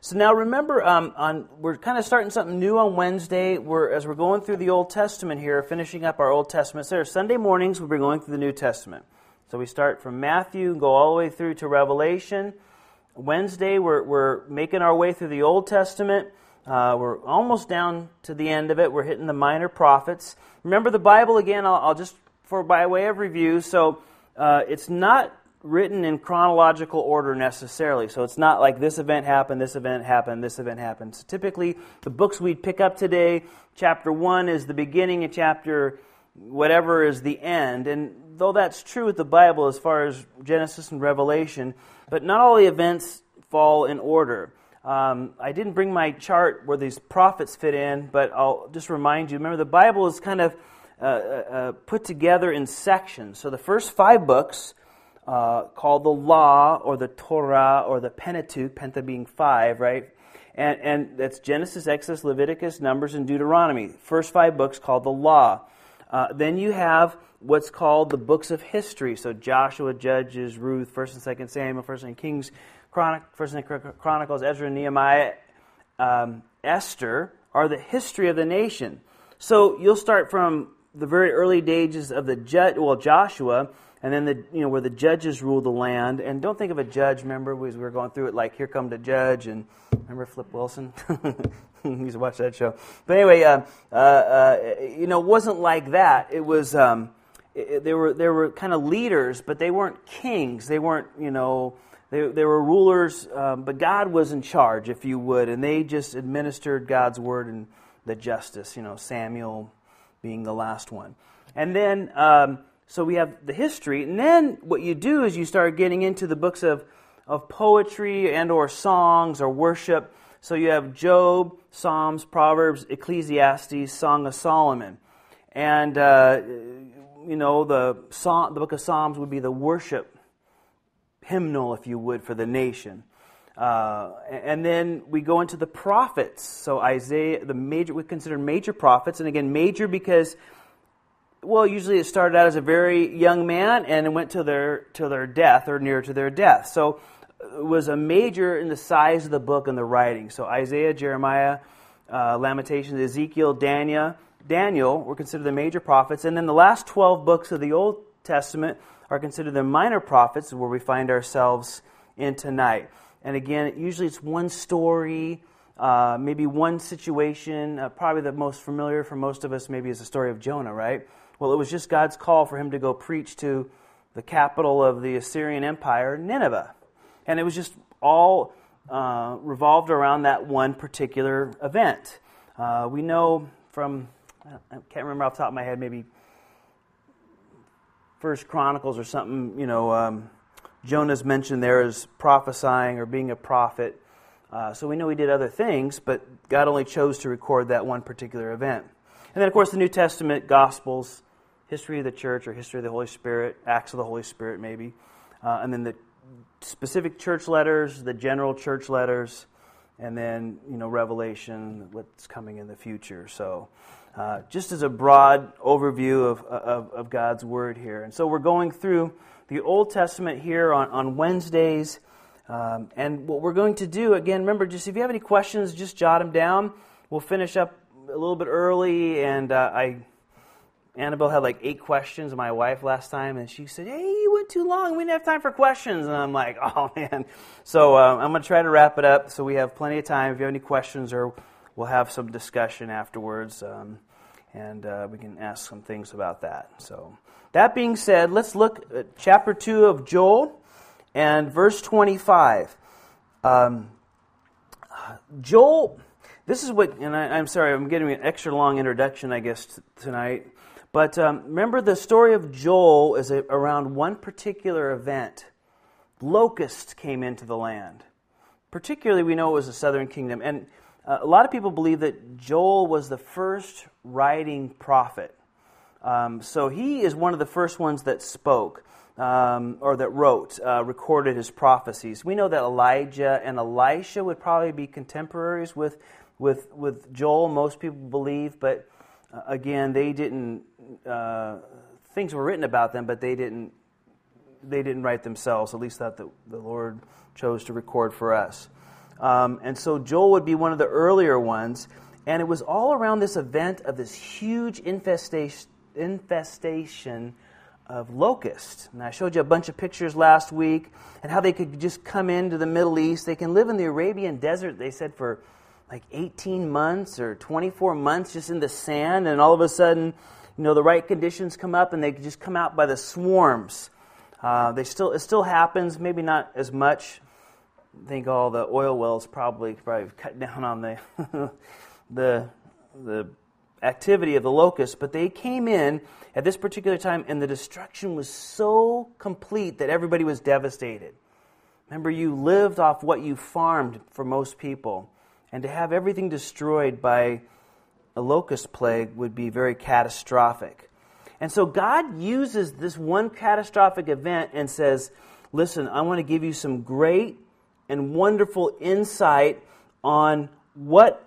So now remember, um, on we're kind of starting something new on Wednesday. We're as we're going through the Old Testament here, finishing up our Old Testament. So Sunday mornings we'll be going through the New Testament. So we start from Matthew and go all the way through to Revelation. Wednesday we're we're making our way through the Old Testament. Uh, we're almost down to the end of it. We're hitting the minor prophets. Remember the Bible again. I'll, I'll just for by way of review. So uh, it's not written in chronological order necessarily. So it's not like this event happened, this event happened, this event happened. So typically, the books we'd pick up today, chapter 1 is the beginning, and chapter whatever is the end. And though that's true with the Bible as far as Genesis and Revelation, but not all the events fall in order. Um, I didn't bring my chart where these prophets fit in, but I'll just remind you remember, the Bible is kind of uh, uh, uh put together in sections. So the first five books uh, called the Law or the Torah or the Pentateuch, Penta being five, right? And, and that's Genesis, Exodus, Leviticus, Numbers, and Deuteronomy. First five books called the Law. Uh, then you have what's called the books of history. So Joshua, Judges, Ruth, First and Second Samuel, First and Kings, First and Chronicles, Ezra, Nehemiah, um, Esther are the history of the nation. So you'll start from the very early days of the well Joshua, and then the you know where the judges rule the land. And don't think of a judge. Remember, we were going through it like here come the judge, and remember Flip Wilson. you used to watch that show. But anyway, uh, uh, uh, you know, it wasn't like that. It was um, it, they were they were kind of leaders, but they weren't kings. They weren't you know. They, they were rulers, um, but God was in charge, if you would, and they just administered God's word and the justice. You know, Samuel being the last one, and then um, so we have the history, and then what you do is you start getting into the books of, of poetry and or songs or worship. So you have Job, Psalms, Proverbs, Ecclesiastes, Song of Solomon. And, uh, you know, the, the book of Psalms would be the worship hymnal, if you would, for the nation. Uh, and then we go into the prophets. So Isaiah, the major, we consider major prophets. And again, major because well, usually it started out as a very young man and it went to their to their death or near to their death. So it was a major in the size of the book and the writing. So Isaiah, Jeremiah, uh, Lamentations, Ezekiel, Daniel, Daniel were considered the major prophets, and then the last twelve books of the Old Testament are considered the minor prophets, where we find ourselves in tonight. And again, usually it's one story. Uh, maybe one situation, uh, probably the most familiar for most of us, maybe is the story of Jonah, right? Well, it was just God's call for him to go preach to the capital of the Assyrian Empire, Nineveh. And it was just all uh, revolved around that one particular event. Uh, we know from, I can't remember off the top of my head, maybe First Chronicles or something, you know, um, Jonah's mentioned there as prophesying or being a prophet. Uh, so we know he did other things, but God only chose to record that one particular event. And then, of course, the New Testament, Gospels, history of the church or history of the Holy Spirit, Acts of the Holy Spirit, maybe. Uh, and then the specific church letters, the general church letters, and then, you know, Revelation, what's coming in the future. So, uh, just as a broad overview of, of, of, God's Word here. And so we're going through the Old Testament here on, on Wednesdays. Um, and what we're going to do, again, remember, just if you have any questions, just jot them down. We'll finish up a little bit early, and uh, I Annabelle had like eight questions, of my wife, last time, and she said, Hey, you went too long. We didn't have time for questions. And I'm like, Oh, man. So um, I'm going to try to wrap it up so we have plenty of time. If you have any questions, or we'll have some discussion afterwards, um, and uh, we can ask some things about that. So, that being said, let's look at chapter 2 of Joel and verse 25. Um, Joel, this is what, and I, am sorry, I'm getting an extra long introduction, I guess, t- tonight. But um, remember, the story of Joel is a, around one particular event. Locusts came into the land. Particularly, we know it was the southern kingdom. And uh, a lot of people believe that Joel was the first writing prophet. Um, so he is one of the first ones that spoke. Um, or that wrote, uh, recorded his prophecies. We know that Elijah and Elisha would probably be contemporaries with, with, with Joel, most people believe, but again, they didn't uh, things were written about them, but they didn't they didn't write themselves. At least that the, the Lord chose to record for us. Um, and so Joel would be one of the earlier ones. And it was all around this event of this huge infestation, infestation of locusts. And I showed you a bunch of pictures last week and how they could just come into the Middle East. They can live in the Arabian desert, they said, for like 18 months or 24 months just in the sand. And all of a sudden, you know, the right conditions come up and they just come out by the swarms. Uh, they still, it still happens, maybe not as much. I think all the oil wells probably probably cut down on the the the activity of the locusts, but they came in at this particular time, and the destruction was so complete that everybody was devastated. Remember, you lived off what you farmed for most people, and to have everything destroyed by a locust plague would be very catastrophic. And so God uses this one catastrophic event and says, Listen, I want to give you some great and wonderful insight on what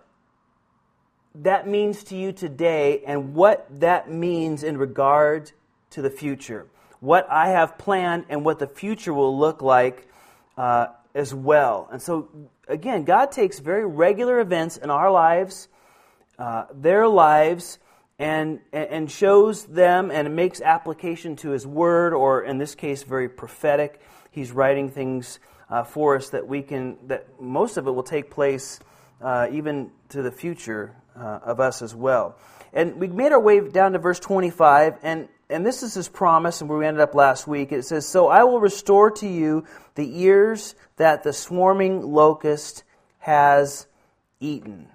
that means to you today and what that means in regard to the future. What I have planned and what the future will look like uh, as well. And so, again, God takes very regular events in our lives, uh, their lives, and, and shows them and makes application to His Word, or in this case, very prophetic. He's writing things uh, for us that we can, that most of it will take place uh, even to the future uh, of us as well. And we made our way down to verse 25, and, and this is his promise, and where we ended up last week. It says, So I will restore to you the years that the swarming locust has eaten.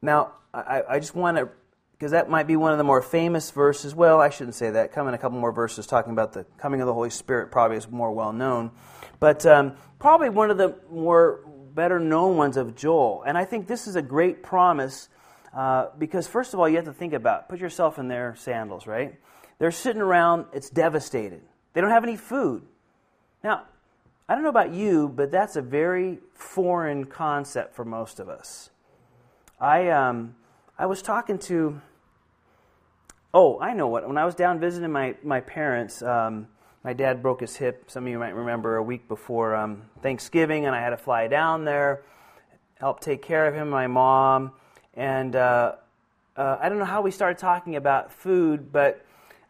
Now, I, I just want to, because that might be one of the more famous verses. Well, I shouldn't say that. Come in a couple more verses talking about the coming of the Holy Spirit, probably is more well known. But um, probably one of the more better known ones of Joel. And I think this is a great promise uh, because, first of all, you have to think about put yourself in their sandals, right? They're sitting around, it's devastated. They don't have any food. Now, I don't know about you, but that's a very foreign concept for most of us. I, um, I was talking to, oh, I know what. When I was down visiting my, my parents, um, my dad broke his hip. Some of you might remember a week before um, Thanksgiving, and I had to fly down there, help take care of him, my mom. And uh, uh, I don't know how we started talking about food, but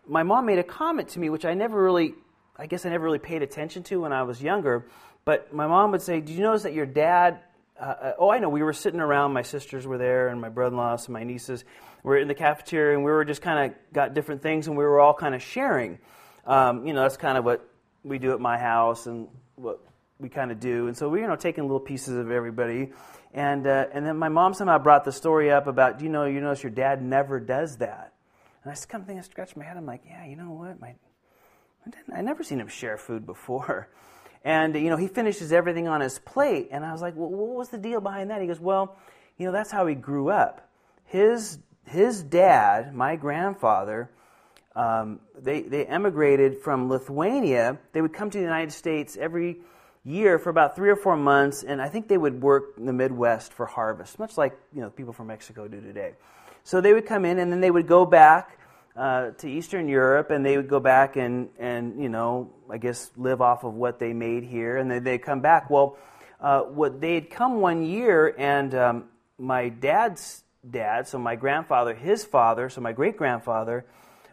my mom made a comment to me, which I never really, I guess I never really paid attention to when I was younger. But my mom would say, Did you notice that your dad? Uh, uh oh, I know. We were sitting around. My sisters were there, and my brother-in-laws and my nieces were in the cafeteria, and we were just kind of got different things, and we were all kind of sharing. Um, you know, that's kind of what we do at my house and what we kind of do. And so we're, you know, taking little pieces of everybody. And, uh, and then my mom somehow brought the story up about, do you know, you notice your dad never does that. And I just kind of think, I scratched my head. I'm like, yeah, you know what? My, I never seen him share food before. And, you know, he finishes everything on his plate. And I was like, well, what was the deal behind that? He goes, well, you know, that's how he grew up. His, his dad, my grandfather, um, they, they emigrated from Lithuania. They would come to the United States every year for about three or four months, and I think they would work in the Midwest for harvest, much like you know people from Mexico do today. So they would come in, and then they would go back uh, to Eastern Europe, and they would go back and and you know I guess live off of what they made here, and then they come back. Well, uh, what they had come one year, and um, my dad's dad, so my grandfather, his father, so my great grandfather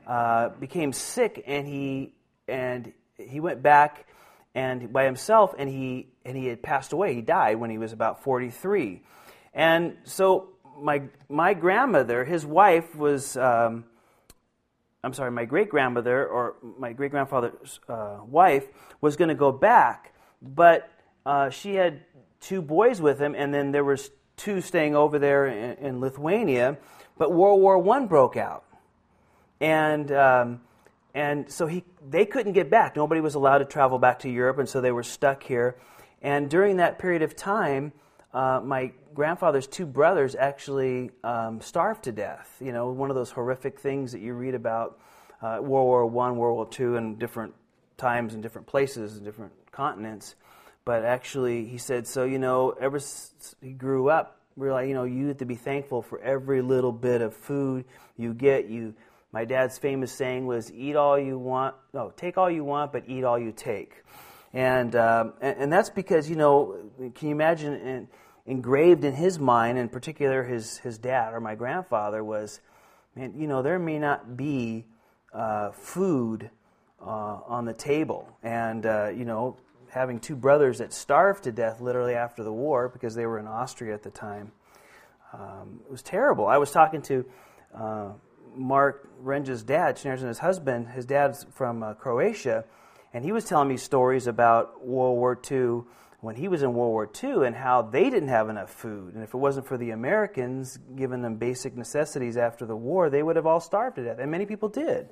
uh, became sick and he and he went back and by himself and he and he had passed away. He died when he was about 43. And so my my grandmother, his wife was um, I'm sorry, my great grandmother or my great grandfather's uh, wife was going to go back, but uh, she had two boys with him, and then there was two staying over there in, in Lithuania. But World War One broke out, and um, and so he they couldn't get back. Nobody was allowed to travel back to Europe, and so they were stuck here. And during that period of time, uh, my grandfather's two brothers actually um, starved to death. You know, one of those horrific things that you read about uh, World War One, World War Two, and different times and different places and different continents. But actually, he said, so you know, ever he grew up, realized you know you have to be thankful for every little bit of food you get. You my dad's famous saying was, eat all you want, no, take all you want, but eat all you take. And, um, and, and, that's because, you know, can you imagine in, engraved in his mind, in particular his, his dad or my grandfather, was, man, you know, there may not be uh, food uh, on the table. And, uh, you know, having two brothers that starved to death literally after the war because they were in Austria at the time, um, it was terrible. I was talking to uh, Mark Renge's dad, Schneerson, his husband. His dad's from uh, Croatia and he was telling me stories about World War II when he was in World War II and how they didn't have enough food. And if it wasn't for the Americans giving them basic necessities after the war, they would have all starved to death. And many people did.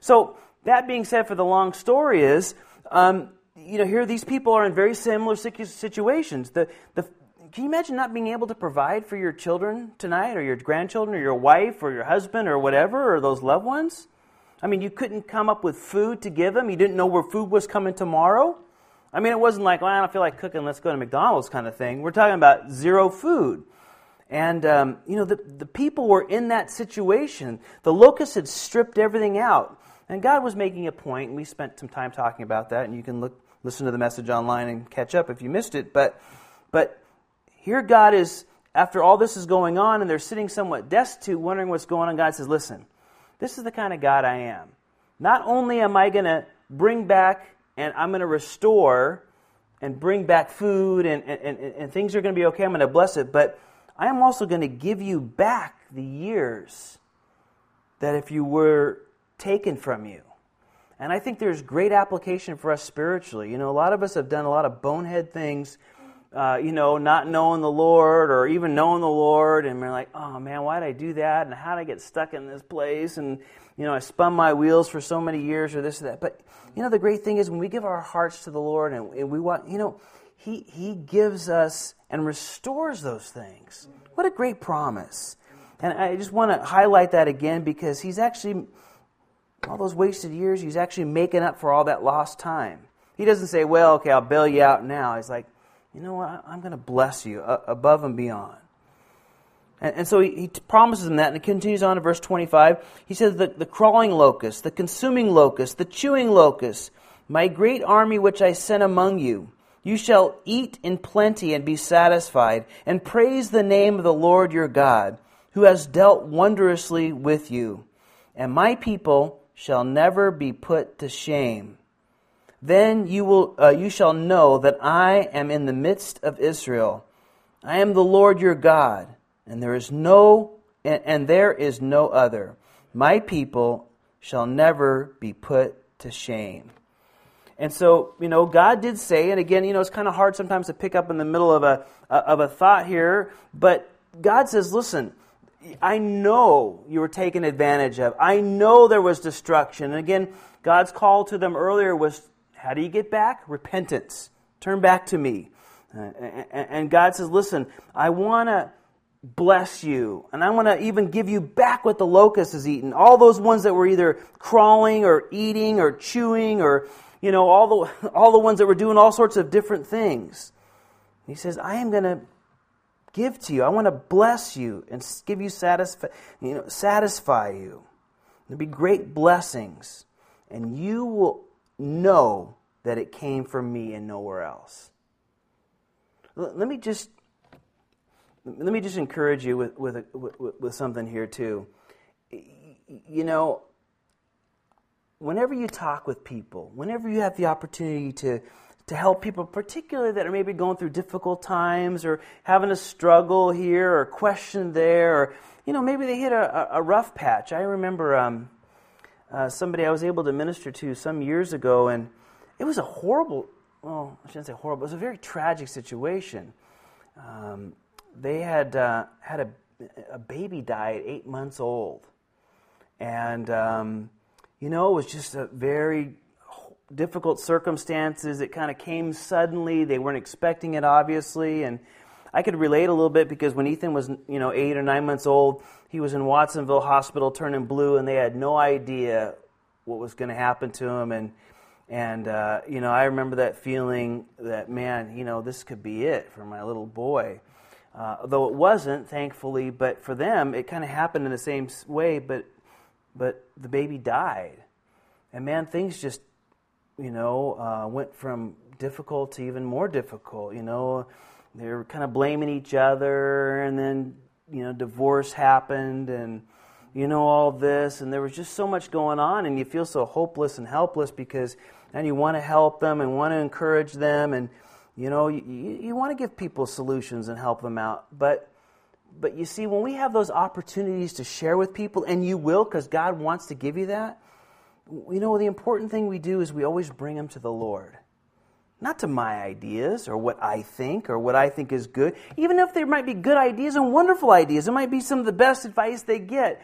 So, that being said, for the long story is, um, you know, here these people are in very similar situations. The, the, can you imagine not being able to provide for your children tonight, or your grandchildren, or your wife, or your husband, or whatever, or those loved ones? I mean, you couldn't come up with food to give them. You didn't know where food was coming tomorrow. I mean, it wasn't like, well, I don't feel like cooking, let's go to McDonald's kind of thing. We're talking about zero food. And, um, you know, the, the people were in that situation. The locusts had stripped everything out. And God was making a point, and we spent some time talking about that, and you can look, listen to the message online and catch up if you missed it. But, but here God is, after all this is going on, and they're sitting somewhat destitute, wondering what's going on, God says, listen, this is the kind of God I am. Not only am I going to bring back and I'm going to restore and bring back food and, and, and, and things are going to be okay, I'm going to bless it, but I am also going to give you back the years that if you were taken from you. And I think there's great application for us spiritually. You know, a lot of us have done a lot of bonehead things uh, you know, not knowing the Lord or even knowing the Lord, and we're like, oh man, why did I do that? And how did I get stuck in this place? And, you know, I spun my wheels for so many years or this or that. But, you know, the great thing is when we give our hearts to the Lord and, and we want, you know, he, he gives us and restores those things. What a great promise. And I just want to highlight that again because He's actually, all those wasted years, He's actually making up for all that lost time. He doesn't say, well, okay, I'll bail you out now. He's like, you know what? I'm going to bless you uh, above and beyond. And, so he, he, promises him that, and it continues on to verse 25. He says, the, the crawling locust, the consuming locust, the chewing locust, my great army which I sent among you, you shall eat in plenty and be satisfied, and praise the name of the Lord your God, who has dealt wondrously with you. And my people shall never be put to shame. Then you, will, uh, you shall know that I am in the midst of Israel. I am the Lord your God, and there is no and, and there is no other. My people shall never be put to shame. And so, you know, God did say, and again, you know, it's kind of hard sometimes to pick up in the middle of a of a thought here, but God says, listen, I know you were taken advantage of. I know there was destruction. And again, God's call to them earlier was how do you get back? Repentance. Turn back to me. Uh, and God says, Listen, I want to bless you, and I want to even give you back what the locust has eaten. All those ones that were either crawling or eating or chewing or, you know, all the, all the ones that were doing all sorts of different things. He says, I am going to give to you. I want to bless you and give you satisfy, you know, satisfy you. There'll be great blessings, and you will know that it came from me and nowhere else. Let me just let me just encourage you with, with, with, with something here too. You know, whenever you talk with people, whenever you have the opportunity to to help people, particularly that are maybe going through difficult times or having a struggle here or question there, or you know maybe they hit a, a rough patch. I remember um, uh, somebody I was able to minister to some years ago, and it was a horrible, well, I shouldn't say horrible, it was a very tragic situation. Um, they had uh, had a, a baby die at eight months old. And, um, you know, it was just a very difficult circumstances. It kind of came suddenly. They weren't expecting it, obviously. And I could relate a little bit because when Ethan was, you know, eight or nine months old, he was in Watsonville Hospital turning blue, and they had no idea what was going to happen to him. And and uh, you know, I remember that feeling that man, you know, this could be it for my little boy. Uh, though it wasn't, thankfully, but for them, it kind of happened in the same way. But but the baby died, and man, things just you know, uh, went from difficult to even more difficult. You know, they were kind of blaming each other, and then you know, divorce happened, and you know all this, and there was just so much going on, and you feel so hopeless and helpless because and you want to help them and want to encourage them, and you know, you, you want to give people solutions and help them out, but but you see, when we have those opportunities to share with people, and you will because God wants to give you that, you know, the important thing we do is we always bring them to the Lord. Not to my ideas or what I think or what I think is good. Even if there might be good ideas and wonderful ideas, it might be some of the best advice they get.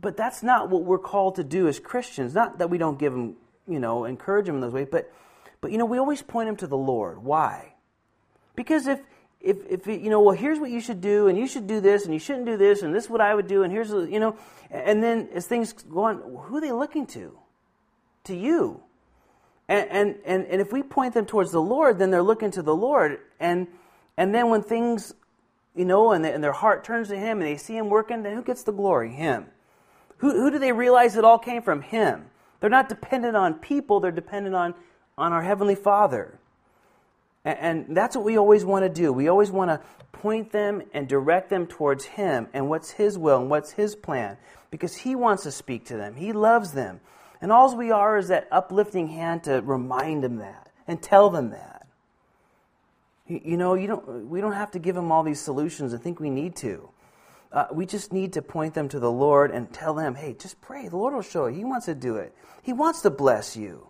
But that's not what we're called to do as Christians. Not that we don't give them, you know, encourage them in those ways, but, but you know, we always point them to the Lord. Why? Because if, if, if you know, well, here's what you should do, and you should do this, and you shouldn't do this, and this is what I would do, and here's, you know, and then as things go on, who are they looking to? To you. And, and, and, and if we point them towards the Lord, then they're looking to the Lord. And, and then when things, you know, and, and their heart turns to Him and they see Him working, then who gets the glory? Him. Who, who do they realize it all came from? Him. They're not dependent on people, they're dependent on, on our Heavenly Father. And, and that's what we always want to do. We always want to point them and direct them towards Him and what's His will and what's His plan because He wants to speak to them, He loves them. And all we are is that uplifting hand to remind them that and tell them that. You know, you don't, we don't have to give them all these solutions and think we need to. Uh, we just need to point them to the Lord and tell them, hey, just pray. The Lord will show you. He wants to do it, He wants to bless you.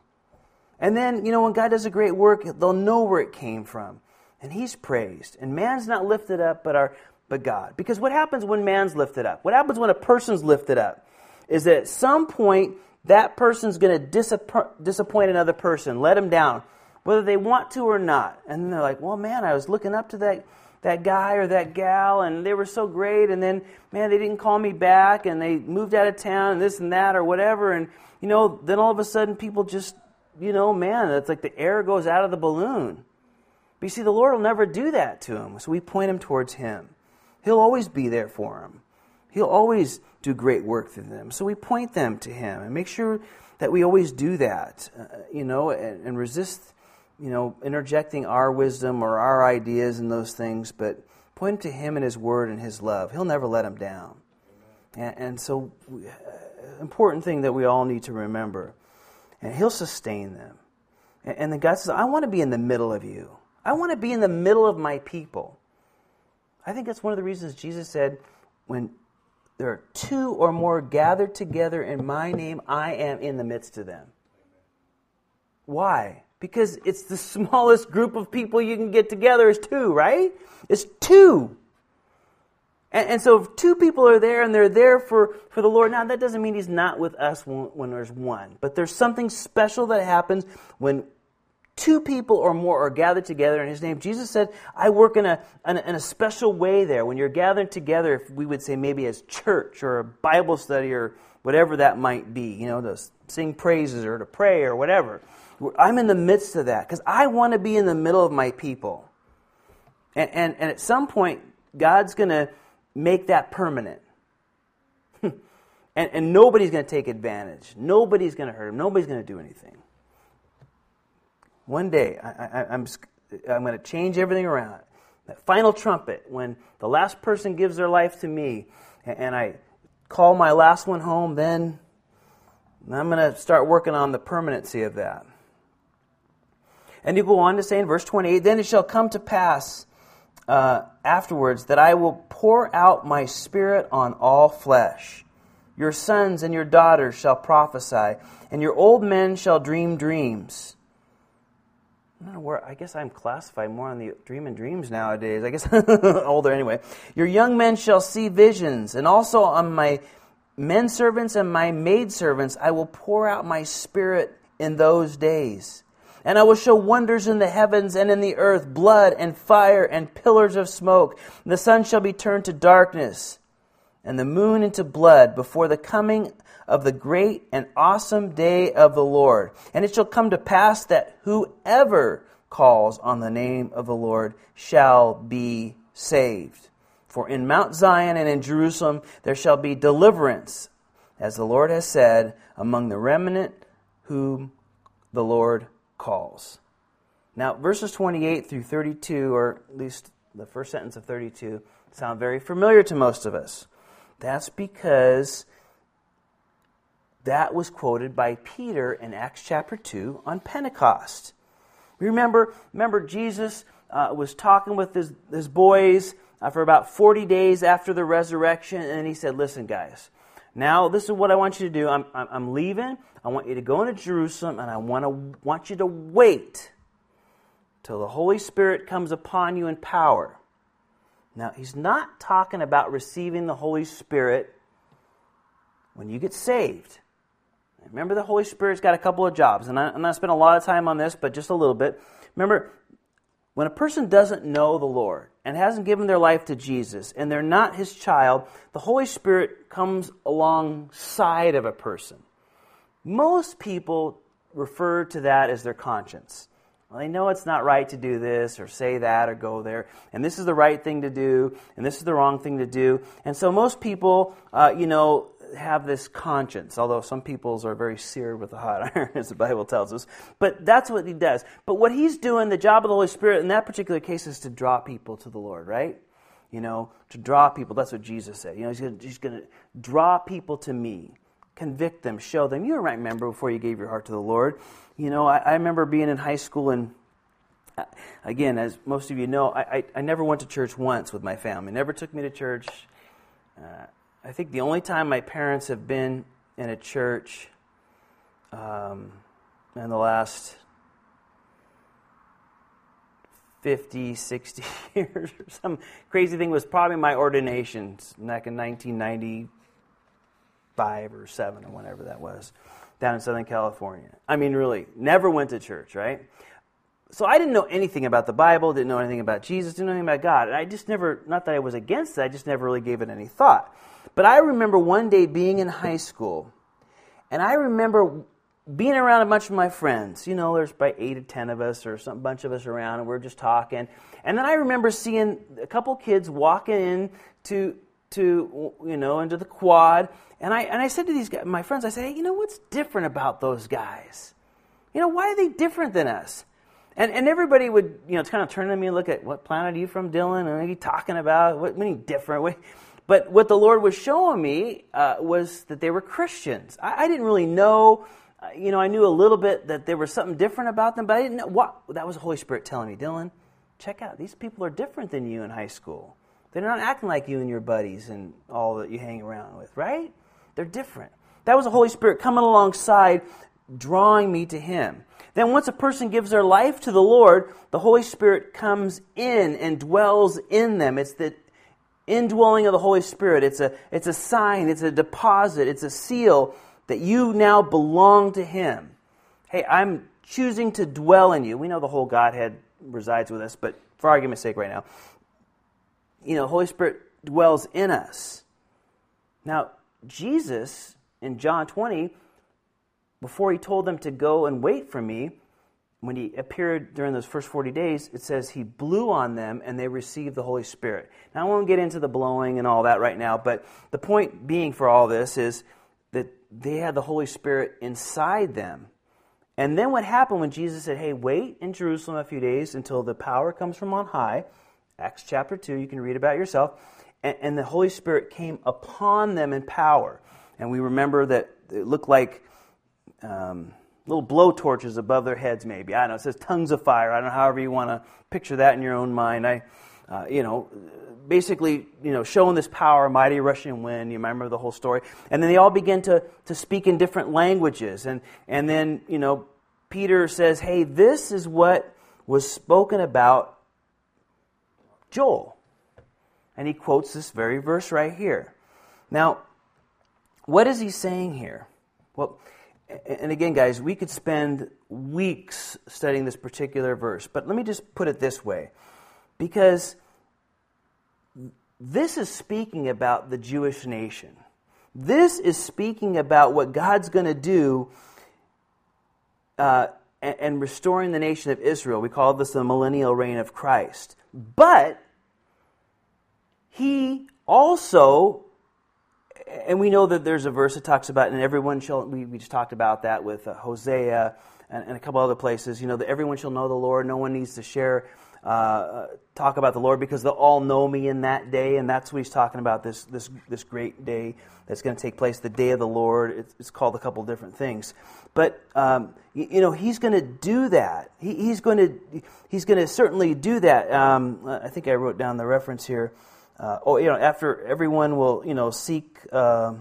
And then, you know, when God does a great work, they'll know where it came from. And He's praised. And man's not lifted up, but, our, but God. Because what happens when man's lifted up? What happens when a person's lifted up? Is that at some point that person's going to disappoint, disappoint another person, let them down, whether they want to or not. And they're like, well, man, I was looking up to that, that guy or that gal, and they were so great, and then, man, they didn't call me back, and they moved out of town, and this and that, or whatever. And, you know, then all of a sudden people just, you know, man, it's like the air goes out of the balloon. But you see, the Lord will never do that to them, so we point them towards Him. He'll always be there for them. He'll always do great work through them. So we point them to Him and make sure that we always do that, uh, you know, and, and, resist, you know, interjecting our wisdom or our ideas and those things, but point them to Him and His Word and His love. He'll never let them down. And, and so, we, uh, important thing that we all need to remember. And He'll sustain them. And, and then God says, I want to be in the middle of you. I want to be in the middle of my people. I think that's one of the reasons Jesus said, when there are two or more gathered together in my name, I am in the midst of them. Why? Because it's the smallest group of people you can get together is two, right? It's two. And, and, so if two people are there and they're there for, for the Lord, now that doesn't mean He's not with us when, when there's one. But there's something special that happens when two people or more are gathered together in his name. Jesus said, I work in a, in a, in a, special way there. When you're gathered together, if we would say maybe as church or a Bible study or whatever that might be, you know, to sing praises or to pray or whatever. I'm in the midst of that because I want to be in the middle of my people. And, and, and at some point, God's going to make that permanent. and, and nobody's going to take advantage. Nobody's going to hurt him. Nobody's going to do anything. One day, I, am I'm, I'm going to change everything around. That final trumpet, when the last person gives their life to me, and I call my last one home, then I'm going to start working on the permanency of that. And you go on to say in verse 28 Then it shall come to pass uh, afterwards that I will pour out my spirit on all flesh. Your sons and your daughters shall prophesy, and your old men shall dream dreams. Know where, I guess I'm classified more on the dream and dreams nowadays. I guess older anyway. Your young men shall see visions, and also on my men servants and my maid servants I will pour out my spirit in those days. And I will show wonders in the heavens and in the earth, blood and fire and pillars of smoke. The sun shall be turned to darkness and the moon into blood before the coming of the great and awesome day of the Lord. And it shall come to pass that whoever calls on the name of the Lord shall be saved. For in Mount Zion and in Jerusalem there shall be deliverance, as the Lord has said, among the remnant whom the Lord calls. Now, verses 28 through 32, or at least the first sentence of 32, sound very familiar to most of us. That's because that was quoted by Peter in Acts chapter 2 on Pentecost. Remember, remember Jesus uh, was talking with his, his boys uh, for about 40 days after the resurrection, and he said, Listen, guys, now this is what I want you to do. I'm, I'm, I'm leaving. I want you to go into Jerusalem, and I want, to, want you to wait till the Holy Spirit comes upon you in power. Now, he's not talking about receiving the Holy Spirit when you get saved. Remember, the Holy Spirit's got a couple of jobs, and I'm not spending a lot of time on this, but just a little bit. Remember, when a person doesn't know the Lord and hasn't given their life to Jesus and they're not his child, the Holy Spirit comes alongside of a person. Most people refer to that as their conscience. Well, they know it's not right to do this or say that or go there, and this is the right thing to do, and this is the wrong thing to do. And so most people, uh, you know, have this conscience, although some people's are very seared with a hot iron, as the Bible tells us. But that's what he does. But what he's doing, the job of the Holy Spirit in that particular case is to draw people to the Lord, right? You know, to draw people. That's what Jesus said. You know, he's going to draw people to me, convict them, show them. You remember before you gave your heart to the Lord. You know, I, I remember being in high school and uh, again, as most of you know, I, I, I, never went to church once with my family. Never took me to church. Uh, I think the only time my parents have been in a church um, in the last 50, 60 years or some crazy thing was probably my ordination back in 1995 or 7 or whenever that was down in Southern California. I mean, really, never went to church, right? So I didn't know anything about the Bible, didn't know anything about Jesus, didn't know anything about God. And I just never, not that I was against it, I just never really gave it any thought. But I remember one day being in high school, and I remember being around a bunch of my friends. You know, there's about eight or ten of us, or some bunch of us around, and we're just talking. And then I remember seeing a couple kids walking in to, to you know, into the quad. And I, and I said to these guys, my friends, I said, hey, you know, what's different about those guys? You know, why are they different than us? And, and everybody would, you know, kind of turn to me and look at, what planet are you from, Dylan? And are you talking about? What, you different? What, but what the Lord was showing me uh, was that they were Christians. I, I didn't really know, uh, you know, I knew a little bit that there was something different about them, but I didn't know what. That was the Holy Spirit telling me, Dylan, check out, these people are different than you in high school. They're not acting like you and your buddies and all that you hang around with, right? They're different. That was the Holy Spirit coming alongside, drawing me to Him. Then, once a person gives their life to the Lord, the Holy Spirit comes in and dwells in them. It's the indwelling of the Holy Spirit. It's a, it's a sign, it's a deposit, it's a seal that you now belong to Him. Hey, I'm choosing to dwell in you. We know the whole Godhead resides with us, but for argument's sake, right now, you know, Holy Spirit dwells in us. Now, Jesus in John 20, before he told them to go and wait for me, when he appeared during those first 40 days, it says he blew on them and they received the Holy Spirit. Now, I won't get into the blowing and all that right now, but the point being for all this is that they had the Holy Spirit inside them. And then what happened when Jesus said, Hey, wait in Jerusalem a few days until the power comes from on high? Acts chapter 2, you can read about yourself. And, and the Holy Spirit came upon them in power. And we remember that it looked like. Um, little blow torches above their heads, maybe. I don't know. It says tongues of fire. I don't know, however you want to picture that in your own mind. I, uh, you know, basically, you know, showing this power, mighty rushing wind. You remember the whole story. And then they all begin to, to speak in different languages. And, and then, you know, Peter says, hey, this is what was spoken about Joel. And he quotes this very verse right here. Now, what is he saying here? Well, and again, guys, we could spend weeks studying this particular verse, but let me just put it this way. Because this is speaking about the Jewish nation. This is speaking about what God's going to do uh, and, and restoring the nation of Israel. We call this the millennial reign of Christ. But he also and we know that there's a verse that talks about, and everyone shall, we, we just talked about that with uh, Hosea and, and, a couple other places, you know, that everyone shall know the Lord. No one needs to share, uh, uh, talk about the Lord because they'll all know me in that day. And that's what he's talking about this, this, this great day that's going to take place, the day of the Lord. It's, it's called a couple different things. But, um, you, you, know, he's going to do that. He, he's going to, he's going to certainly do that. Um, I think I wrote down the reference here uh, oh, you know, after everyone will, you know, seek uh,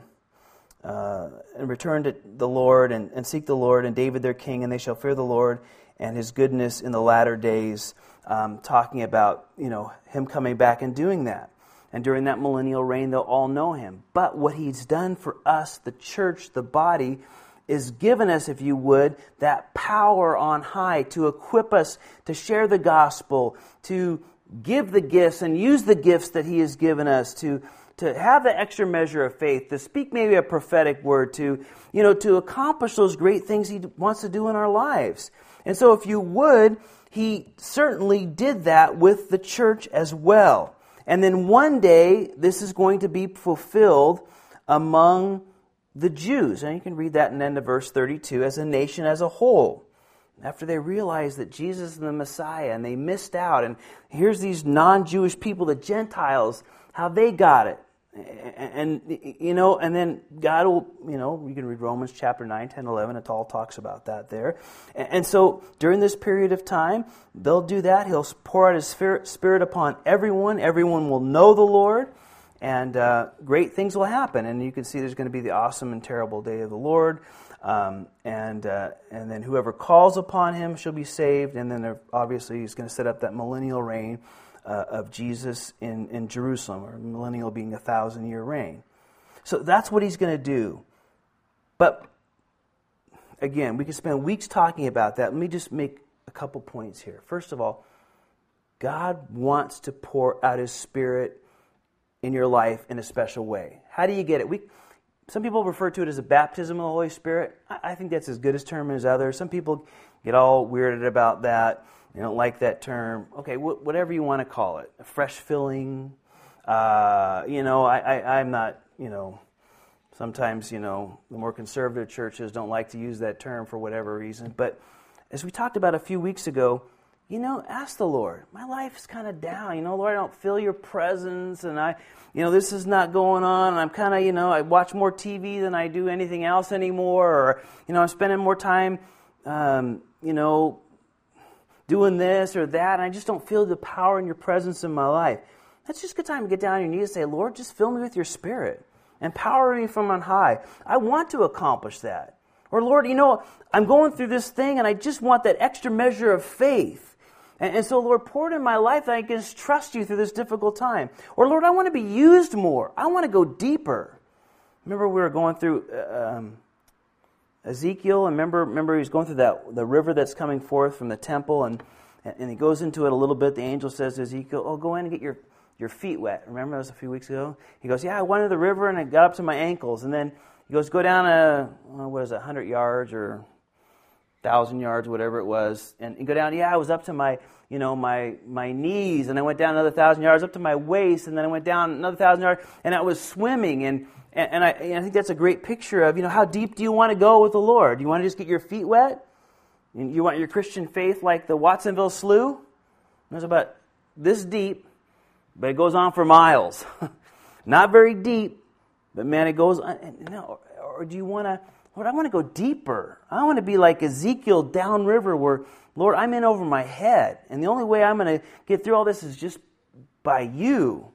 uh, and return to the Lord and, and, seek the Lord and David their king, and they shall fear the Lord and his goodness in the latter days, um, talking about, you know, him coming back and doing that. And during that millennial reign, they'll all know him. But what he's done for us, the church, the body, is given us, if you would, that power on high to equip us to share the gospel, to give the gifts and use the gifts that He has given us to, to have the extra measure of faith, to speak maybe a prophetic word, to, you know, to accomplish those great things He wants to do in our lives. And so, if you would, He certainly did that with the church as well. And then one day, this is going to be fulfilled among the Jews. And you can read that in the end of verse 32 as a nation as a whole after they realized that Jesus is the Messiah and they missed out. And here's these non Jewish people, the Gentiles, how they got it. And, you know, and then God will, you know, you can read Romans chapter 9, 10, 11. It all talks about that there. And so during this period of time, they'll do that. He'll pour out His Spirit upon everyone. Everyone will know the Lord. And uh, great things will happen. And you can see there's going to be the awesome and terrible day of the Lord. Um, and, uh, and then whoever calls upon him shall be saved. And then obviously he's going to set up that millennial reign uh, of Jesus in, in Jerusalem, or millennial being a thousand year reign. So that's what he's going to do. But again, we could spend weeks talking about that. Let me just make a couple points here. First of all, God wants to pour out his spirit in your life in a special way. How do you get it? We, some people refer to it as a baptism of the Holy Spirit. I think that's as good a term as others. Some people get all weirded about that. They don't like that term. Okay, wh- whatever you want to call it. A fresh filling. Uh, you know, I, I, I'm not, you know, sometimes, you know, the more conservative churches don't like to use that term for whatever reason. But as we talked about a few weeks ago, you know, ask the Lord. My life is kind of down. You know, Lord, I don't feel your presence, and I, you know, this is not going on. And I'm kind of, you know, I watch more TV than I do anything else anymore, or, you know, I'm spending more time, um, you know, doing this or that, and I just don't feel the power and your presence in my life. That's just a good time to get down on your knees and say, Lord, just fill me with your spirit. Empower me from on high. I want to accomplish that. Or, Lord, you know, I'm going through this thing and I just want that extra measure of faith. And, and so, Lord, pour it in my life that I can just trust you through this difficult time. Or, Lord, I want to be used more. I want to go deeper. Remember, we were going through uh, um, Ezekiel, and remember, remember, was going through that the river that's coming forth from the temple, and and he goes into it a little bit. The angel says to Ezekiel, "Oh, go in and get your your feet wet." Remember that was a few weeks ago. He goes, "Yeah, I went to the river and I got up to my ankles." And then he goes, "Go down a what is it, hundred yards or thousand yards, whatever it was, and, and, go down. Yeah, I was up to my, you know, my my knees, and I went down another thousand yards, up to my waist, and then I went down another thousand yards, and I was swimming, and and, and I, and I think that's a great picture of, you know, how deep do you want to go with the Lord? Do you want to just get your feet wet? You want your Christian faith like the Watsonville Slough? It's about this deep, but it goes on for miles. Not very deep, but man, it goes uh, on. No, or do you want to Lord, I want to go deeper. I want to be like Ezekiel downriver, where, Lord, I'm in over my head. And the only way I'm going to get through all this is just by you.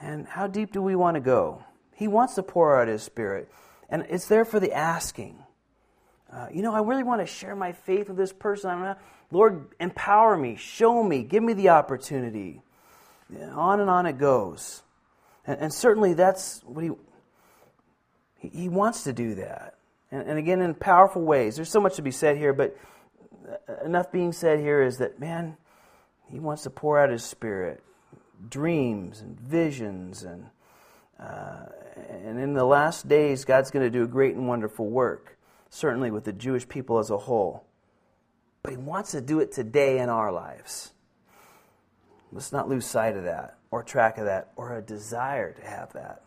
And how deep do we want to go? He wants to pour out His Spirit. And it's there for the asking. Uh, you know, I really want to share my faith with this person. I'm Lord, empower me, show me, give me the opportunity. on and on it goes. And, and certainly that's what he, he wants to do that and, and again in powerful ways. There's so much to be said here, but enough being said here is that, man, he wants to pour out his spirit, dreams and visions, and uh, and in the last days, God's going to do a great and wonderful work, certainly with the Jewish people as a whole. But He wants to do it today in our lives. Let's not lose sight of that, or track of that, or a desire to have that.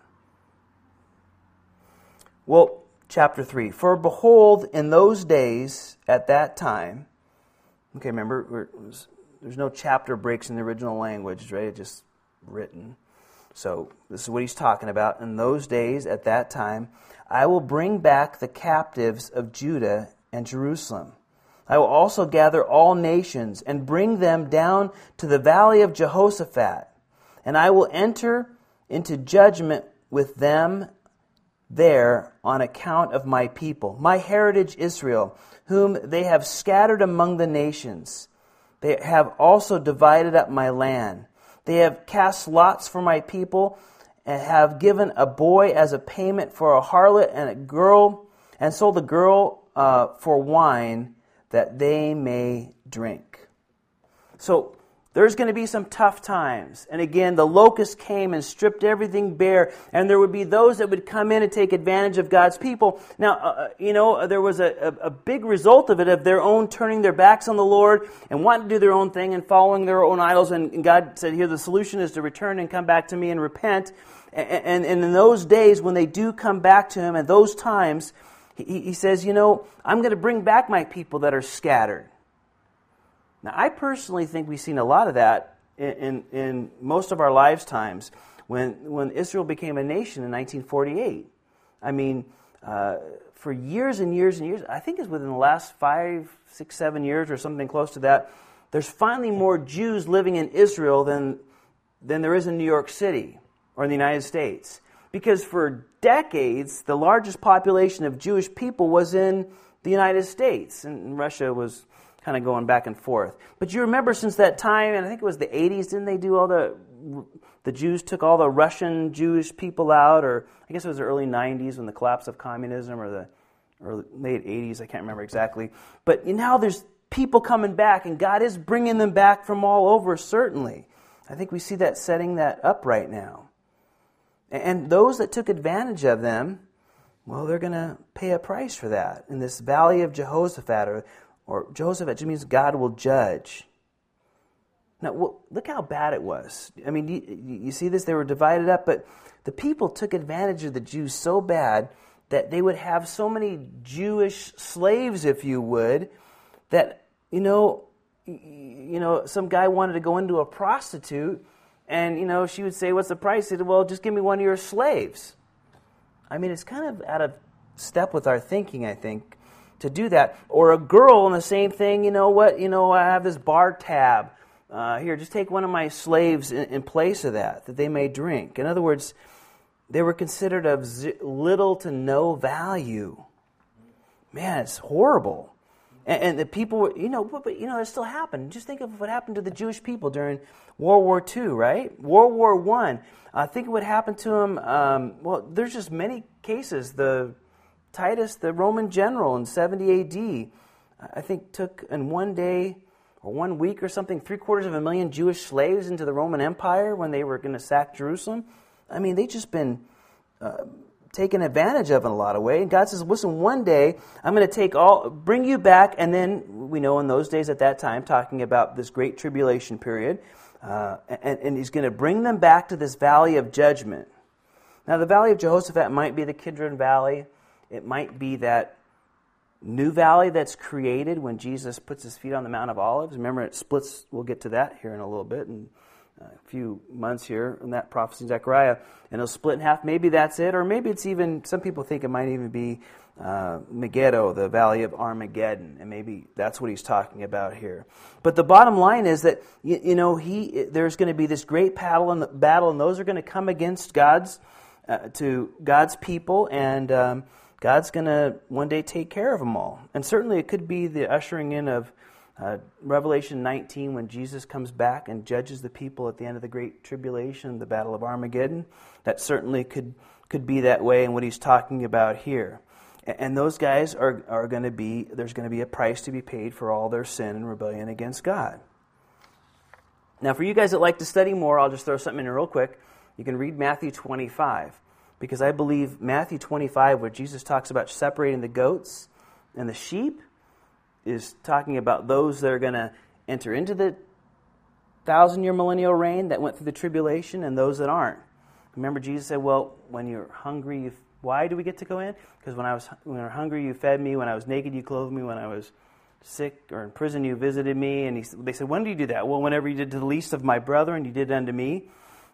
Well, chapter 3. For behold, in those days, at that time, okay, remember, there's no chapter breaks in the original language, right? It's just written. So, this is what he's talking about. In those days, at that time, I will bring back the captives of Judah and Jerusalem. I will also gather all nations and bring them down to the valley of Jehoshaphat, and I will enter into judgment with them there on account of my people, my heritage Israel, whom they have scattered among the nations. They have also divided up my land. They have cast lots for my people and have given a boy as a payment for a harlot and a girl, and sold the girl uh, for wine that they may drink. So there's going to be some tough times. And again, the locust came and stripped everything bare, and there would be those that would come in and take advantage of God's people. Now, uh, uh you know, there was a, a, a, big result of it of their own turning their backs on the Lord and wanting to do their own thing and following their own idols. And, and God said, here, the solution is to return and come back to me and repent. And, and, and in those days, when they do come back to Him, at those times, he, he says, you know, I'm going to bring back my people that are scattered. Now, I personally think we've seen a lot of that in, in, in most of our lifetimes when, when Israel became a nation in 1948. I mean, uh, for years and years and years, I think it's within the last five, six, seven years or something close to that, there's finally more Jews living in Israel than, than there is in New York City or in the United States. Because for decades, the largest population of Jewish people was in the United States, and Russia was kind of going back and forth. But you remember since that time, and I think it was the 80s, didn't they do all the the Jews took all the Russian Jewish people out, or I guess it was the early 90s when the collapse of communism, or the or late 80s, I can't remember exactly. But now there's people coming back, and God is bringing them back from all over, certainly. I think we see that setting that up right now. And those that took advantage of them, well, they're going to pay a price for that in this valley of Jehoshaphat, or or Joseph, it just means God will judge. Now, well, look how bad it was. I mean, you, you see this? They were divided up, but the people took advantage of the Jews so bad that they would have so many Jewish slaves, if you would, that, you know, you know, some guy wanted to go into a prostitute, and, you know, she would say, What's the price? He said, Well, just give me one of your slaves. I mean, it's kind of out of step with our thinking, I think to do that. Or a girl, and the same thing, you know what, you know, I have this bar tab. Uh, here, just take one of my slaves in, in, place of that, that they may drink. In other words, they were considered of little to no value. Man, it's horrible. And, and the people were, you know, but, but, you know, it still happened. Just think of what happened to the Jewish people during World War II, right? World War One. I think of what happened to them. Um, well, there's just many cases. The Titus, the Roman general in 70 AD, I think took in one day or one week or something three quarters of a million Jewish slaves into the Roman Empire when they were going to sack Jerusalem. I mean, they've just been uh, taken advantage of in a lot of ways. And God says, listen, one day I'm going to take all, bring you back, and then we know in those days at that time, talking about this great tribulation period, uh, and, and He's going to bring them back to this valley of judgment. Now, the valley of Jehoshaphat might be the Kidron Valley. It might be that new valley that's created when Jesus puts his feet on the Mount of Olives. Remember, it splits. We'll get to that here in a little bit in a few months here in that prophecy in Zechariah. And it'll split in half. Maybe that's it, or maybe it's even, some people think it might even be uh, Megiddo, the valley of Armageddon, and maybe that's what he's talking about here. But the bottom line is that you, you know he there's going to be this great battle, and battle, and those are going to come against God's uh, to God's people, and um, God's going to one day take care of them all. And certainly it could be the ushering in of uh, Revelation 19 when Jesus comes back and judges the people at the end of the Great Tribulation, the Battle of Armageddon. That certainly could, could be that way in what he's talking about here. And, and those guys are, are going to be, there's going to be a price to be paid for all their sin and rebellion against God. Now, for you guys that like to study more, I'll just throw something in real quick. You can read Matthew 25 because I believe Matthew 25, where Jesus talks about separating the goats and the sheep, is talking about those that are going to enter into the thousand year millennial reign that went through the tribulation and those that aren't. Remember, Jesus said, Well, when you're hungry, you Why do we get to go in? Because when I was when I was hungry, you fed me. When I was naked, you clothed me. When I was sick or in prison, you visited me. And he, they said, When do you do that? Well, whenever you did to the least of my brethren, you did unto me.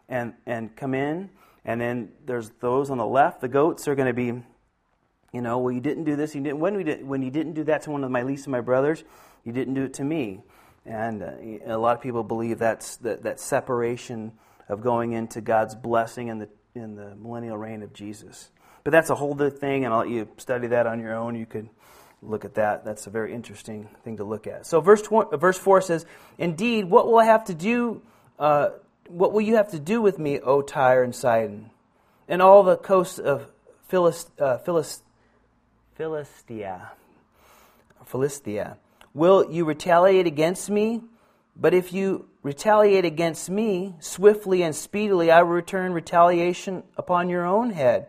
And, and come in. And then there's those on the left, the goats are going to be, you know, well, you didn't do this. You didn't, when, we did, when you didn't do that to one of my least of my brothers, you didn't do it to me. And uh, a lot of people believe that's that, that separation of going into God's blessing in the, in the millennial reign of Jesus. But that's a whole other thing, and I'll let you study that on your own. You could look at that. That's a very interesting thing to look at. So, verse, verse 4 says, Indeed, what will I have to do? Uh, what will you have to do with me, O Tyre and Sidon, and all the coasts of Philist, uh, Philist, Philistia? Philistia. Will you retaliate against me? But if you retaliate against me, swiftly and speedily I will return retaliation upon your own head,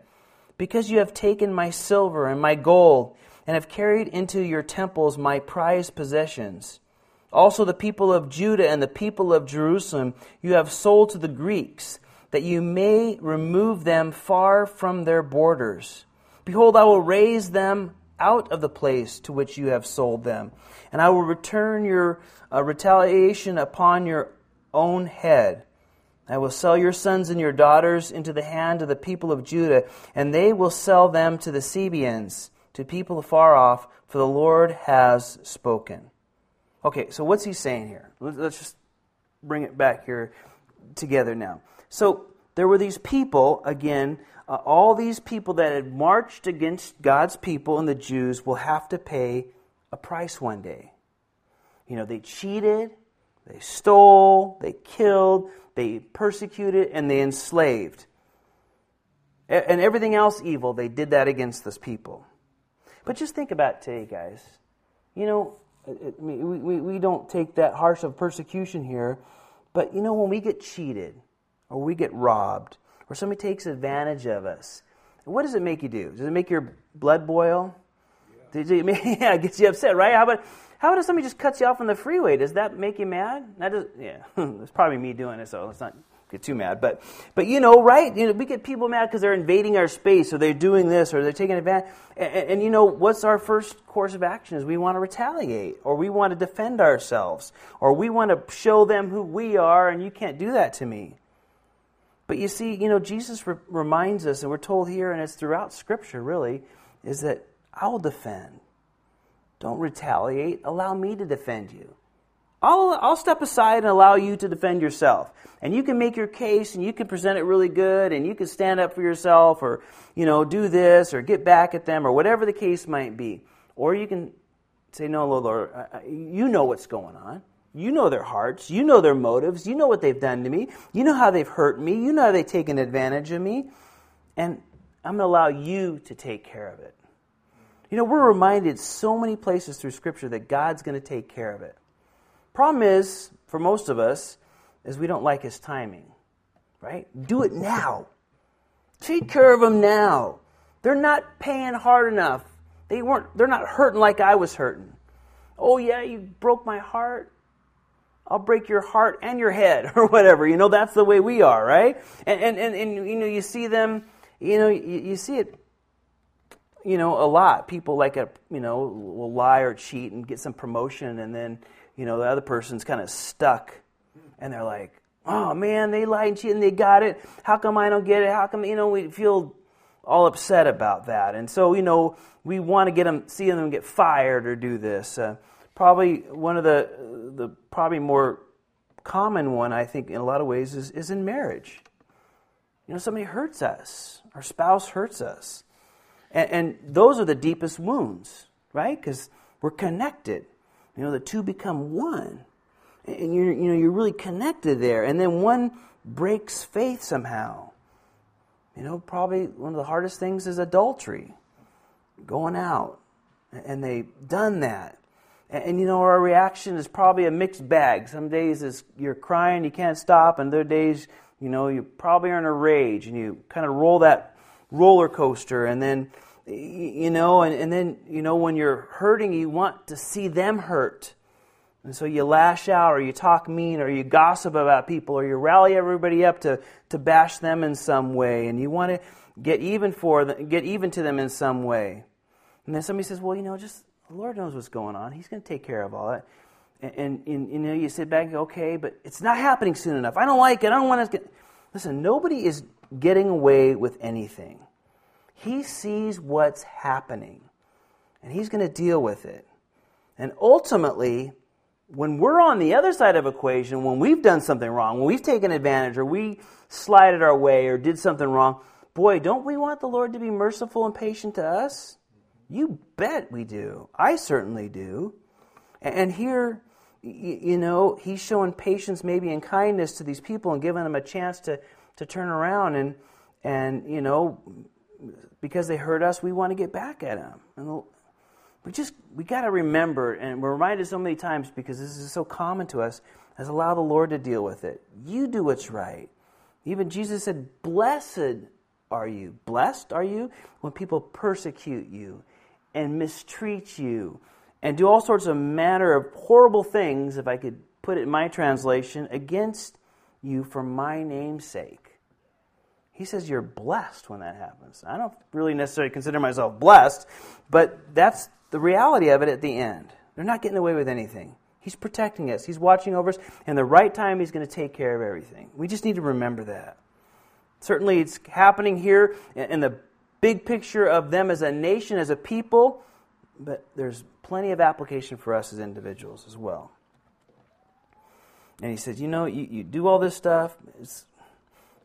because you have taken my silver and my gold and have carried into your temples my prized possessions. Also, the people of Judah and the people of Jerusalem you have sold to the Greeks, that you may remove them far from their borders. Behold, I will raise them out of the place to which you have sold them, and I will return your uh, retaliation upon your own head. I will sell your sons and your daughters into the hand of the people of Judah, and they will sell them to the Sabeans to people afar off, for the Lord has spoken. Okay, so what's he saying here? Let's just bring it back here together now. So there were these people, again, uh, all these people that had marched against God's people and the Jews will have to pay a price one day. You know, they cheated, they stole, they killed, they persecuted, and they enslaved. And everything else evil, they did that against this people. But just think about today, guys. You know, it, we, we, we don't take that harsh of persecution here, but you know, when we get cheated, or we get robbed, or somebody takes advantage of us, what does it make you do? Does it make your blood boil? Yeah, it, yeah, it gets you upset, right? How about how about if somebody just cuts you off on the freeway? Does that make you mad? That does, yeah, it's probably me doing it, so it's not get too mad. But, but you know, right? You know, we get people mad because they're invading our space, or they're doing this, or they're taking advantage. And, and, and, you know, what's our first course of action? Is we want to retaliate, or we want to defend ourselves, or we want to show them who we are, and you can't do that to me. But you see, you know, Jesus re- reminds us, and we're told here, and it's throughout Scripture really, is that I will defend. Don't retaliate. Allow me to defend you. I'll, I'll step aside and allow you to defend yourself. And you can make your case and you can present it really good and you can stand up for yourself or, you know, do this or get back at them or whatever the case might be. Or you can say, no, Lord, you know what's going on. You know their hearts. You know their motives. You know what they've done to me. You know how they've hurt me. You know how they've taken advantage of me. And I'm going to allow you to take care of it. You know, we're reminded so many places through Scripture that God's going to take care of it. Problem is, for most of us, is we don't like his timing. Right? Do it now. Take care of them now. They're not paying hard enough. They weren't they're not hurting like I was hurting. Oh yeah, you broke my heart. I'll break your heart and your head or whatever. You know, that's the way we are, right? And and, and, and you know, you see them, you know, you, you see it you know, a lot. People like a, you know, will lie or cheat and get some promotion and then you know, the other person's kind of stuck and they're like, oh man, they lied and cheated and they got it. How come I don't get it? How come, you know, we feel all upset about that. And so, you know, we want to get them, see them get fired or do this. Uh, probably one of the, the probably more common one, I think, in a lot of ways, is, is in marriage. You know, somebody hurts us, our spouse hurts us. And, and those are the deepest wounds, right? Because we're connected. You know, the two become one. And you're, you know, you're really connected there. And then one breaks faith somehow. You know, probably one of the hardest things is adultery, going out. And they've done that. And, and, you know, our reaction is probably a mixed bag. Some days is you're crying, you can't stop, and other days, you know, you probably are in a rage and you kind of roll that roller coaster and then you know, and, and then, you know, when you're hurting, you want to see them hurt. And so you lash out, or you talk mean, or you gossip about people, or you rally everybody up to, to bash them in some way, and you want to get even for them, get even to them in some way. And then somebody says, "Well, you know, just the Lord knows what's going on. He's going to take care of all that." And, and, and, you know, you sit back and go, "Okay, but it's not happening soon enough. I don't like it. I don't want to get." Listen, nobody is getting away with anything. He sees what's happening, and He's going to deal with it. And ultimately, when we're on the other side of equation, when we've done something wrong, when we've taken advantage or we slided our way or did something wrong, boy, don't we want the Lord to be merciful and patient to us? You bet we do. I certainly do. And here, you know, he's showing patience maybe and kindness to these people and giving them a chance to, to turn around and, and, you know, because they hurt us, we want to get back at them. And we just we got to remember and we're reminded so many times because this is so common to us as allow the lord to deal with it. You do what's right. Even jesus said blessed are you. Blessed are you when people persecute you and mistreat you and do all sorts of manner of horrible things if i could put it in my translation against you for my name's sake he says you're blessed when that happens i don't really necessarily consider myself blessed but that's the reality of it at the end. They're not getting away with anything. He's protecting us, He's watching over us, and the right time He's going to take care of everything. We just need to remember that. Certainly, it's happening here in the big picture of them as a nation, as a people, but there's plenty of application for us as individuals as well. And he says, You know, you, you do all this stuff,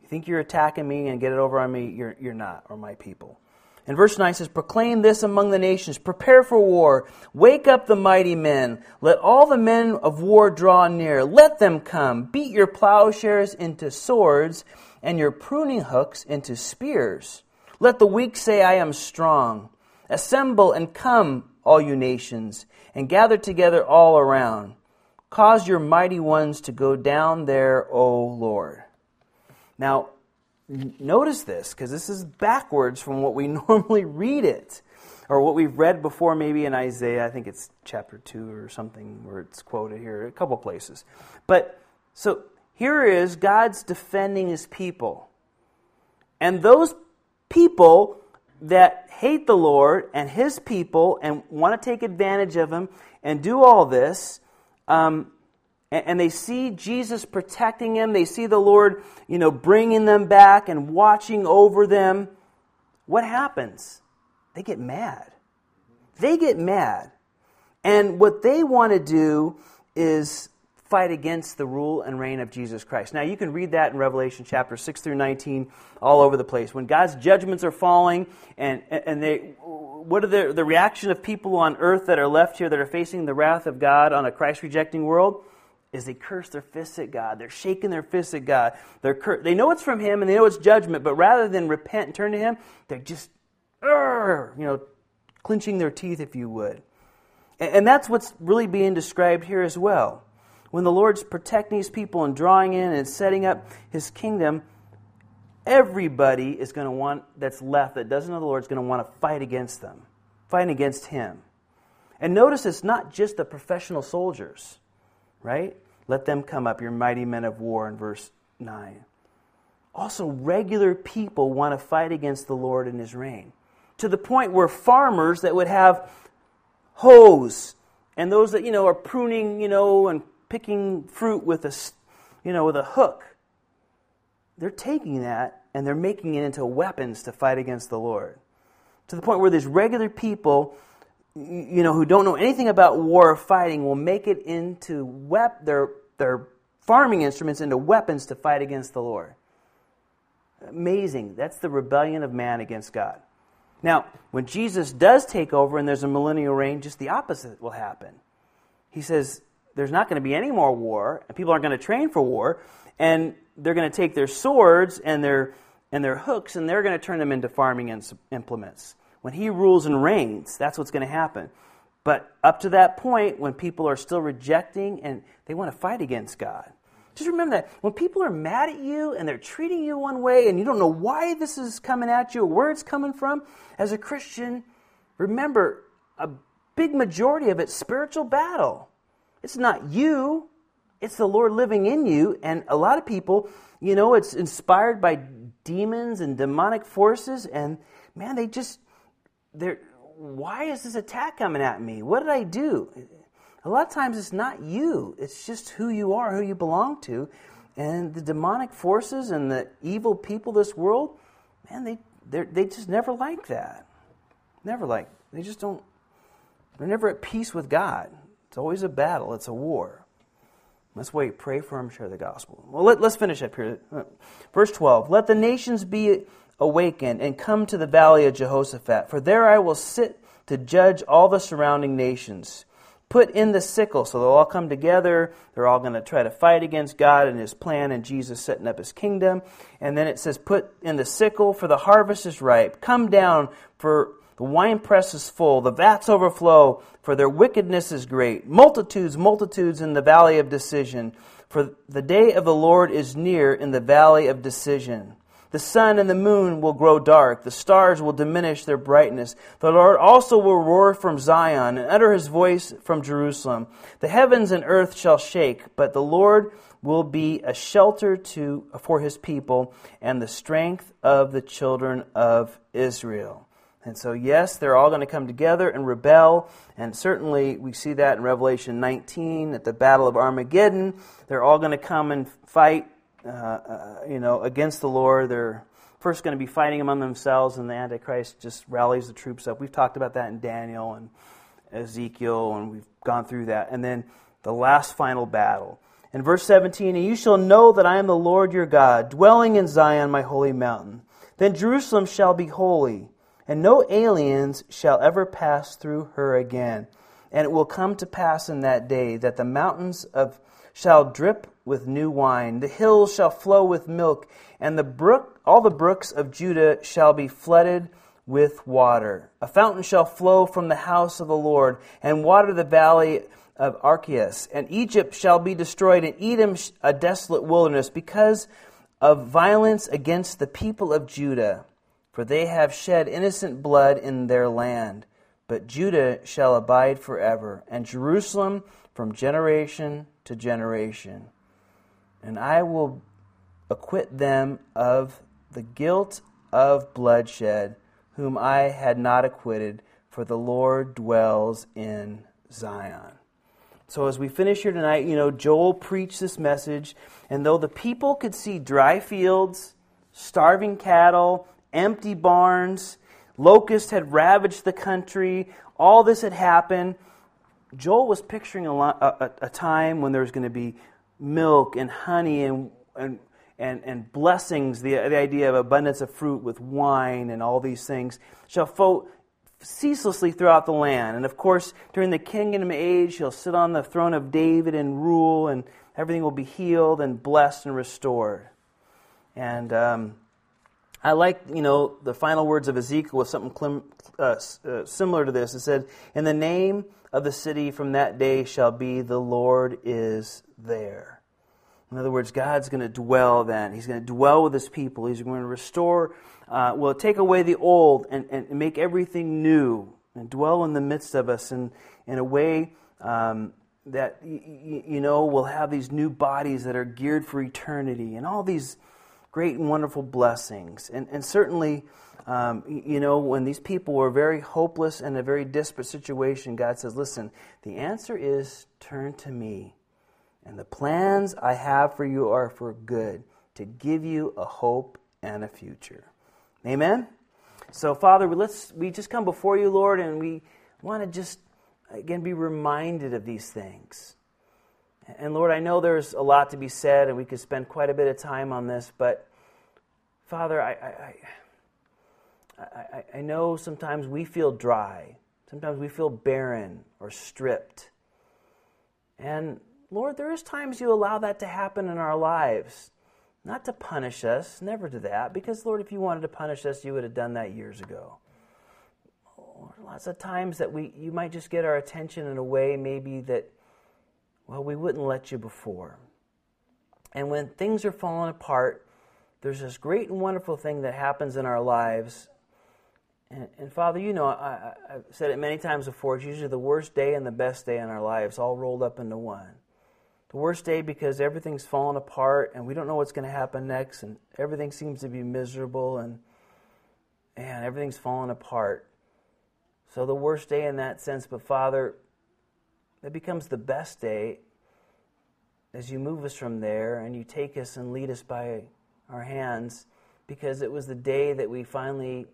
think you're attacking me and get it over on me, you're, you're not, or my people. And verse 9 says, Proclaim this among the nations, prepare for war, wake up the mighty men, let all the men of war draw near, let them come, beat your plowshares into swords, and your pruning hooks into spears. Let the weak say, I am strong. Assemble and come, all you nations, and gather together all around. Cause your mighty ones to go down there, O Lord. Now, notice this because this is backwards from what we normally read it or what we've read before maybe in Isaiah I think it's chapter 2 or something where it's quoted here a couple places. But so here is God's defending his people. And those people that hate the Lord and his people and want to take advantage of him and do all this um, and they see Jesus protecting them. They see the Lord, you know, bringing them back and watching over them. What happens? They get mad. They get mad. And what they want to do is fight against the rule and reign of Jesus Christ. Now, you can read that in Revelation chapter 6 through 19 all over the place. When God's judgments are falling, and, and they, what are the, the reaction of people on earth that are left here that are facing the wrath of God on a Christ rejecting world? Is they curse their fists at God. They're shaking their fists at God. They're cur- they know it's from Him and they know it's judgment, but rather than repent and turn to Him, they're just, you know, clenching their teeth, if you would. And, and that's what's really being described here as well. When the Lord's protecting His people and drawing in and setting up His kingdom, everybody is going to want, that's left, that doesn't know the Lord, is going to want to fight against them, fight against Him. And notice it's not just the professional soldiers right? Let them come up, your mighty men of war, in verse 9. Also, regular people want to fight against the Lord and his reign. To the point where farmers that would have hoes and those that, you know, are pruning, you know, and picking fruit with a, you know, with a hook, they're taking that and they're making it into weapons to fight against the Lord. To the point where these regular people you know, who don't know anything about war or fighting will make it into wep- their, their farming instruments into weapons to fight against the Lord. Amazing. That's the rebellion of man against God. Now, when Jesus does take over and there's a millennial reign, just the opposite will happen. He says there's not going to be any more war, and people aren't going to train for war, and they're going to take their swords and their and their hooks and they're going to turn them into farming implements. When he rules and reigns, that's what's going to happen. But up to that point, when people are still rejecting and they want to fight against God, just remember that when people are mad at you and they're treating you one way and you don't know why this is coming at you or where it's coming from, as a Christian, remember a big majority of it's spiritual battle. It's not you, it's the Lord living in you. And a lot of people, you know, it's inspired by demons and demonic forces. And man, they just, they're, why is this attack coming at me? What did I do? A lot of times it's not you, it's just who you are, who you belong to. And the demonic forces and the evil people this world, man, they, they just never like that. Never like. They just don't, they're never at peace with God. It's always a battle, it's a war. Let's wait, pray for them, share the gospel. Well, let, us finish up here. Uh, verse 12 Let the nations be awakened and come to the valley of Jehoshaphat, for there I will sit to judge all the surrounding nations. Put in the sickle, so they'll all come together. They're all going to try to fight against God and His plan and Jesus setting up His kingdom. And then it says, Put in the sickle, for the harvest is ripe. Come down, for the winepress is full, the vats overflow, for their wickedness is great. Multitudes, multitudes in the valley of decision. For the day of the Lord is near in the valley of decision. The sun and the moon will grow dark. The stars will diminish their brightness. The Lord also will roar from Zion and utter his voice from Jerusalem. The heavens and earth shall shake, but the Lord will be a shelter to, for his people and the strength of the children of Israel. And so, yes, they're all going to come together and rebel. And certainly, we see that in Revelation 19 at the Battle of Armageddon. They're all going to come and fight, uh, uh, you know, against the Lord. They're first going to be fighting among themselves, and the Antichrist just rallies the troops up. We've talked about that in Daniel and Ezekiel, and we've gone through that. And then the last final battle. In verse 17, and you shall know that I am the Lord your God, dwelling in Zion, my holy mountain. Then Jerusalem shall be holy and no aliens shall ever pass through her again. And it will come to pass in that day that the mountains of shall drip with new wine, the hills shall flow with milk, and the brook all the brooks of Judah shall be flooded with water. A fountain shall flow from the house of the Lord, and water the valley of Acacias. And Egypt shall be destroyed, and Edom a desolate wilderness, because of violence against the people of Judah for they have shed innocent blood in their land. But Judah shall abide forever, and Jerusalem from generation to generation. And I will acquit them of the guilt of bloodshed, whom I had not acquitted, for the Lord dwells in Zion. So, as we finish here tonight, you know, Joel preached this message, and though the people could see dry fields, starving cattle, empty barns, locusts had ravaged the country, all this had happened. Joel was picturing a, a, a time when there was going to be milk and honey and, and, and, and blessings, the, the idea of abundance of fruit with wine and all these things, shall flow ceaselessly throughout the land. And of course, during the kingdom age, he'll sit on the throne of David and rule, and everything will be healed and blessed and restored. And um, I like, you know, the final words of Ezekiel with something uh, uh, similar to this. It said, In the name of the city from that day shall be, the Lord is there. In other words, God's going to dwell then. He's going to dwell with his people. He's going to restore, uh, will take away the old and, and make everything new and dwell in the midst of us in, in a way um, that, y- you know, we'll have these new bodies that are geared for eternity and all these great and wonderful blessings. And, and certainly, um, you know, when these people were very hopeless and a very desperate situation, God says, listen, the answer is turn to me. And the plans I have for you are for good, to give you a hope and a future. Amen? So, Father, let's, we just come before you, Lord, and we want to just, again, be reminded of these things. And Lord, I know there's a lot to be said, and we could spend quite a bit of time on this, but Father, I, I, I, I, know sometimes we feel dry. Sometimes we feel barren or stripped. And Lord, there is times you allow that to happen in our lives. Not to punish us, never to that, because Lord, if you wanted to punish us, you would have done that years ago. Lord, lots of times that we you might just get our attention in a way maybe that well, we wouldn't let you before. And when things are falling apart, there's this great and wonderful thing that happens in our lives. And, and Father, you know, I, have said it many times before. It's usually the worst day and the best day in our lives, all rolled up into one. The worst day because everything's fallen apart and we don't know what's going to happen next, and everything seems to be miserable and and everything's fallen apart. So the worst day in that sense, but Father, it becomes the best day as you move us from there and you take us and lead us by our hands because it was the day that we finally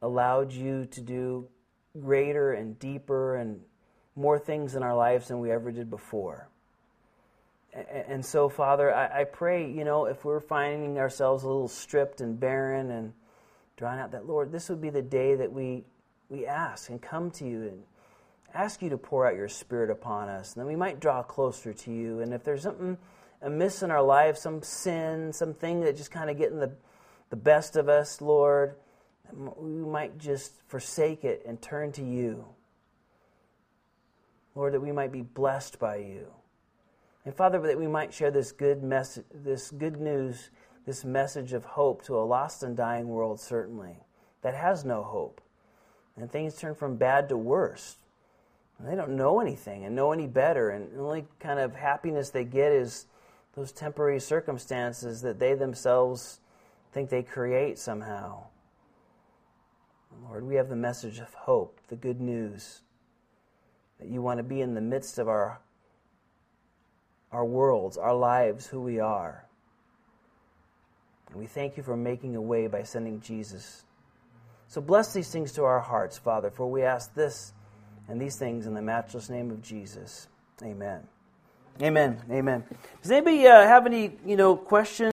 allowed you to do greater and deeper and more things in our lives than we ever did before. And so, Father, I, pray, you know, if we're finding ourselves a little stripped and barren and drawn out, that, Lord, this would be the day that we, we ask and come to you and ask you to pour out your Spirit upon us. And then we might draw closer to you. And if there's something amiss in our life, some sin, something that just kind of getting the, the best of us, Lord, we might just forsake it and turn to you. Lord, that we might be blessed by you. And Father, that we might share this good message, this good news, this message of hope to a lost and dying world, certainly, that has no hope. And things turn from bad to worse. And they don't know anything and know any better. And the only kind of happiness they get is those temporary circumstances that they themselves think they create somehow. Lord, we have the message of hope, the good news that you want to be in the midst of our, our worlds, our lives, who we are. And we thank you for making a way by sending Jesus. So bless these things to our hearts, Father, for we ask this and these things in the matchless name of Jesus. Amen. Amen. Amen. Does anybody uh, have any, you know, questions?